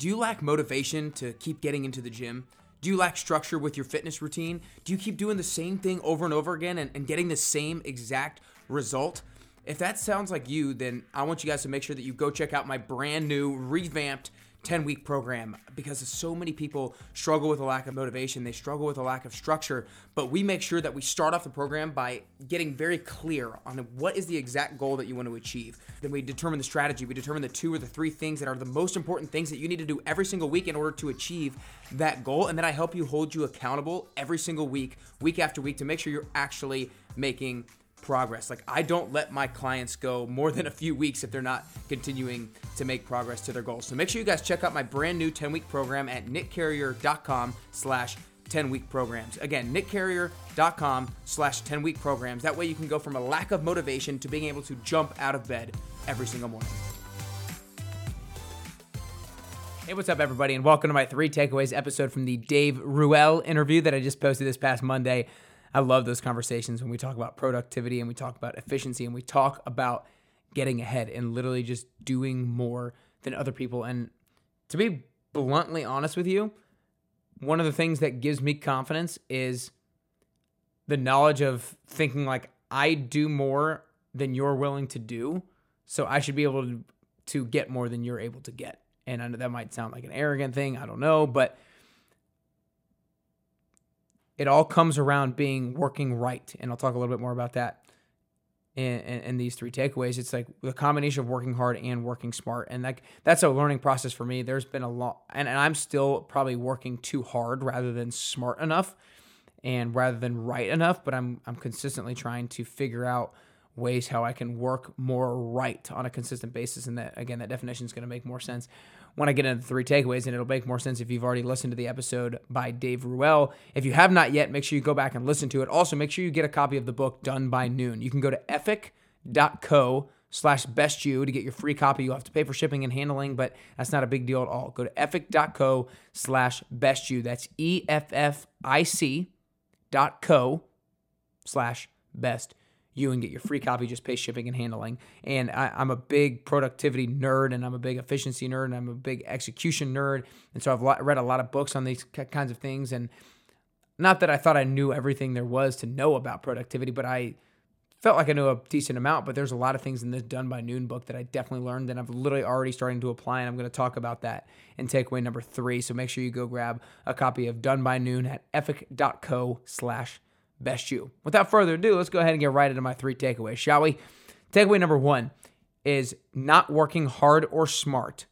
Do you lack motivation to keep getting into the gym? Do you lack structure with your fitness routine? Do you keep doing the same thing over and over again and, and getting the same exact result? If that sounds like you, then I want you guys to make sure that you go check out my brand new, revamped 10 week program because so many people struggle with a lack of motivation. They struggle with a lack of structure. But we make sure that we start off the program by getting very clear on what is the exact goal that you want to achieve. Then we determine the strategy. We determine the two or the three things that are the most important things that you need to do every single week in order to achieve that goal. And then I help you hold you accountable every single week, week after week, to make sure you're actually making progress. Like I don't let my clients go more than a few weeks if they're not continuing to make progress to their goals. So make sure you guys check out my brand new 10-week program at nickcarrier.com slash 10-week programs. Again, nickcarrier.com slash 10-week programs. That way you can go from a lack of motivation to being able to jump out of bed every single morning. Hey, what's up, everybody, and welcome to my three takeaways episode from the Dave Ruel interview that I just posted this past Monday. I love those conversations when we talk about productivity and we talk about efficiency and we talk about getting ahead and literally just doing more than other people. And to be bluntly honest with you, one of the things that gives me confidence is the knowledge of thinking like I do more than you're willing to do. So I should be able to, to get more than you're able to get. And I know that might sound like an arrogant thing. I don't know. But it all comes around being working right. And I'll talk a little bit more about that in, in, in, these three takeaways. It's like the combination of working hard and working smart. And like that's a learning process for me. There's been a lot, and, and I'm still probably working too hard rather than smart enough and rather than right enough, but I'm I'm consistently trying to figure out ways how I can work more right on a consistent basis. And that again, that definition is going to make more sense when I get into the three takeaways, and it'll make more sense if you've already listened to the episode by Dave Ruel. If you have not yet, make sure you go back and listen to it. Also, make sure you get a copy of the book Done by Noon. You can go to effic.co slash best you to get your free copy. You'll have to pay for shipping and handling, but that's not a big deal at all. Go to effic.co slash best you. That's E F F I C dot co slash best you and get your free copy. Just pay shipping and handling. And I, am a big productivity nerd, and I'm a big efficiency nerd, and I'm a big execution nerd. And so I've read a lot of books on these kinds of things. And not that I thought I knew everything there was to know about productivity, but I felt like I knew a decent amount. But there's a lot of things in this Done by Noon book that I definitely learned, and I've literally already starting to apply. And I'm going to talk about that in takeaway number three. So make sure you go grab a copy of Done by Noon at effic.co/slash best you. Without further ado, let's go ahead and get right into my three takeaways, shall we? Takeaway number one is not working hard or smart,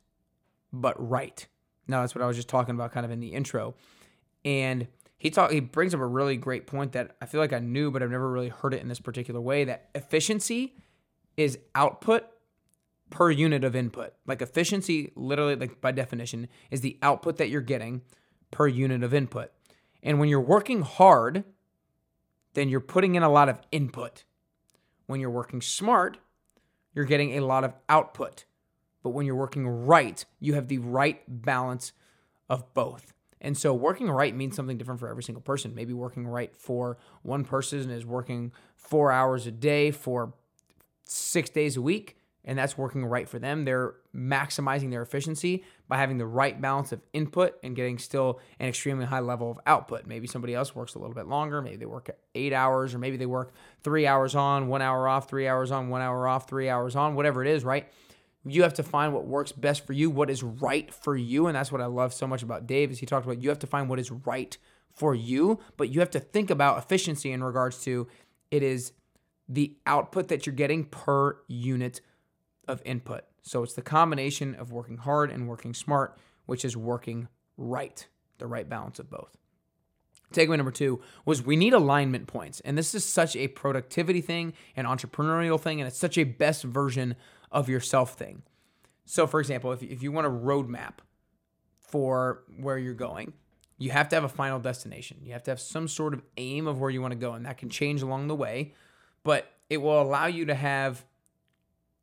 but right. Now that's what I was just talking about kind of in the intro. And he talk he brings up a really great point that I feel like I knew, but I've never really heard it in this particular way that efficiency is output per unit of input. Like efficiency, literally, like by definition, is the output that you're getting per unit of input. And when you're working hard, then you're putting in a lot of input. When you're working smart, you're getting a lot of output. But when you're working right, you have the right balance of both. And so working right means something different for every single person. Maybe working right for one person is working four hours a day for six days a week and that's working right for them. They're maximizing their efficiency by having the right balance of input and getting still an extremely high level of output. Maybe somebody else works a little bit longer. Maybe they work eight hours, or maybe they work three hours on, one hour off, three hours on, one hour off, three hours on, whatever it is, right? You have to find what works best for you, what is right for you. And that's what I love so much about Dave is he talked about you have to find what is right for you, but you have to think about efficiency in regards to it is the output that you're getting per unit of input. So it's the combination of working hard and working smart, which is working right, the right balance of both. Takeaway number two was we need alignment points. And this is such a productivity thing, an entrepreneurial thing, and it's such a best version of yourself thing. So, for example, if, if you want a roadmap for where you're going, you have to have a final destination. You have to have some sort of aim of where you want to go, and that can change along the way, but it will allow you to have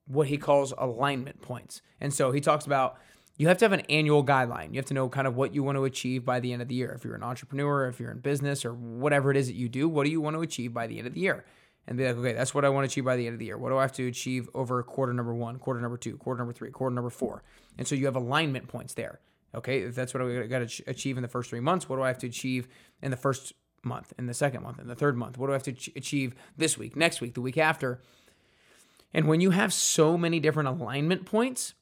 what he calls alignment points. And so he talks about you have to have an annual guideline. You have to know kind of what you want to achieve by the end of the year. If you're an entrepreneur, if you're in business, or whatever it is that you do, what do you want to achieve by the end of the year? And be like, okay, that's what I want to achieve by the end of the year. What do I have to achieve over quarter number one, quarter number two, quarter number three, quarter number four? And so you have alignment points there. Okay, if that's what I got to achieve in the first three months, what do I have to achieve in the first month, in the second month, in the third month? What do I have to achieve this week, next week, the week after? And when you have so many different alignment points,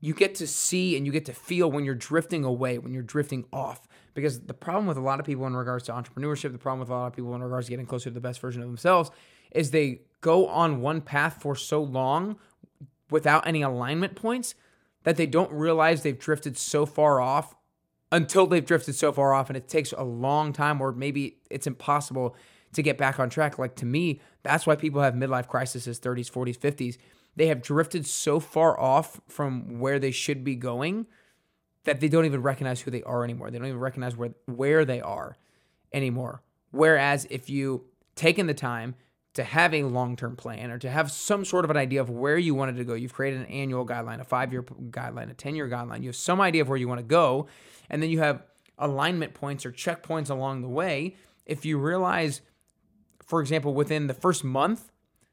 you get to see and you get to feel when you're drifting away, when you're drifting off. Because the problem with a lot of people in regards to entrepreneurship, the problem with a lot of people in regards to getting closer to the best version of themselves is they go on one path for so long without any alignment points that they don't realize they've drifted so far off until they've drifted so far off and it takes a long time or maybe it's impossible to get back on track. Like to me, that's why people have midlife crises, 30s, 40s, 50s. They have drifted so far off from where they should be going that they don't even recognize who they are anymore. They don't even recognize where where they are anymore. Whereas if you taken the time to have a long-term plan or to have some sort of an idea of where you wanted to go, you've created an annual guideline, a 5-year guideline, a 10-year guideline. You have some idea of where you want to go, and then you have alignment points or checkpoints along the way. If you realize for example, within the first month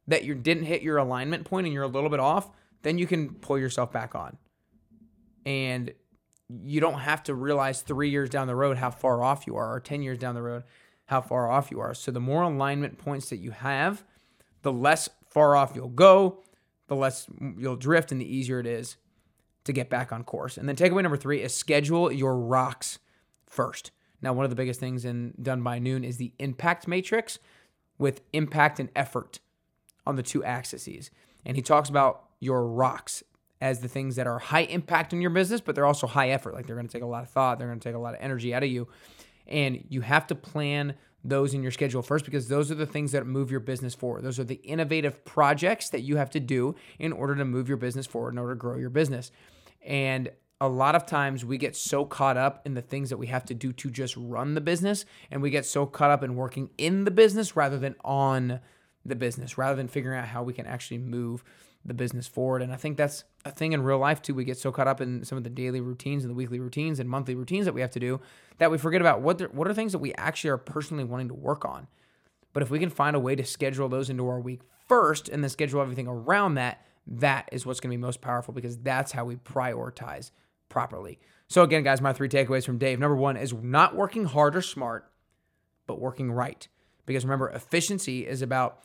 that you didn't hit your alignment point and you're a little bit off, then you can pull yourself back on. And you don't have to realize three years down the road how far off you are, or 10 years down the road how far off you are. So the more alignment points that you have, the less far off you'll go, the less you'll drift, and the easier it is to get back on course. And then takeaway number three is schedule your rocks first. Now, one of the biggest things in Done by Noon is the impact matrix with impact and effort on the two axes. And he talks about your rocks as the things that are high impact in your business, but they're also high effort. Like they're going to take a lot of thought, they're going to take a lot of energy out of you. And you have to plan those in your schedule first because those are the things that move your business forward. Those are the innovative projects that you have to do in order to move your business forward, in order to grow your business. And a lot of times we get so caught up in the things that we have to do to just run the business and we get so caught up in working in the business rather than on the business rather than figuring out how we can actually move the business forward. And i think that's a thing in real life too. We get so caught up in some of the daily routines and the weekly routines and monthly routines that we have to do that we forget about what what are things that we actually are personally wanting to work on. But if we can find a way to schedule those into our week first and then schedule everything around that that is what's going to be most powerful because that's how we prioritize properly. So, again, guys, my three takeaways from Dave. Number one is not working hard or smart, but working right. Because remember, efficiency is about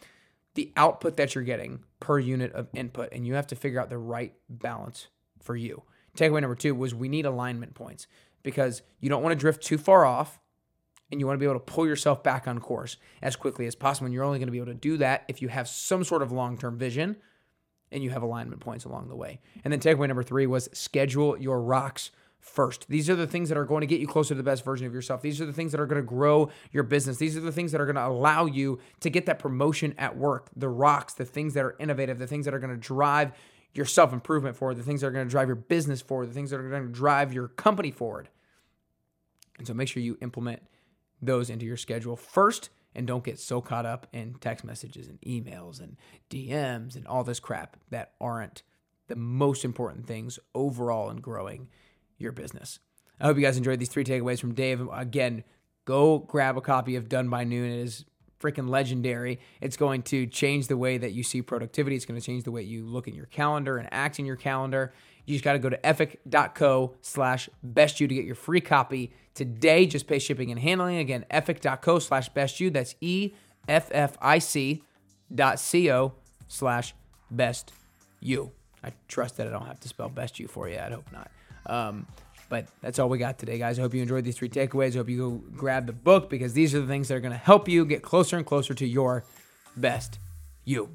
the output that you're getting per unit of input, and you have to figure out the right balance for you. Takeaway number two was we need alignment points because you don't want to drift too far off and you want to be able to pull yourself back on course as quickly as possible. And you're only going to be able to do that if you have some sort of long term vision and you have alignment points along the way. And then takeaway number three was schedule your rocks first. These are the things that are going to get you closer to the best version of yourself. These are the things that are going to grow your business. These are the things that are going to allow you to get that promotion at work. The rocks, the things that are innovative, the things that are going to drive your self improvement forward, the things that are going to drive your business forward, the things that are going to drive your company forward. And so make sure you implement those into your schedule first and don't get so caught up in text messages and emails and DMs and all this crap that aren't the most important things overall in growing your business. I hope you guys enjoyed these three takeaways from Dave. Again, go grab a copy of Done by Noon. It is freaking legendary. It's going to change the way that you see productivity. It's going to change the way you look at your calendar and act in your calendar. You just got to go to effic.co slash best you to get your free copy today. Just pay shipping and handling. Again, effic.co slash best you. That's E F F I C dot C O slash best you. I trust that I don't have to spell best you for you. I hope not. Um, but that's all we got today, guys. I hope you enjoyed these three takeaways. I hope you go grab the book because these are the things that are going to help you get closer and closer to your best you.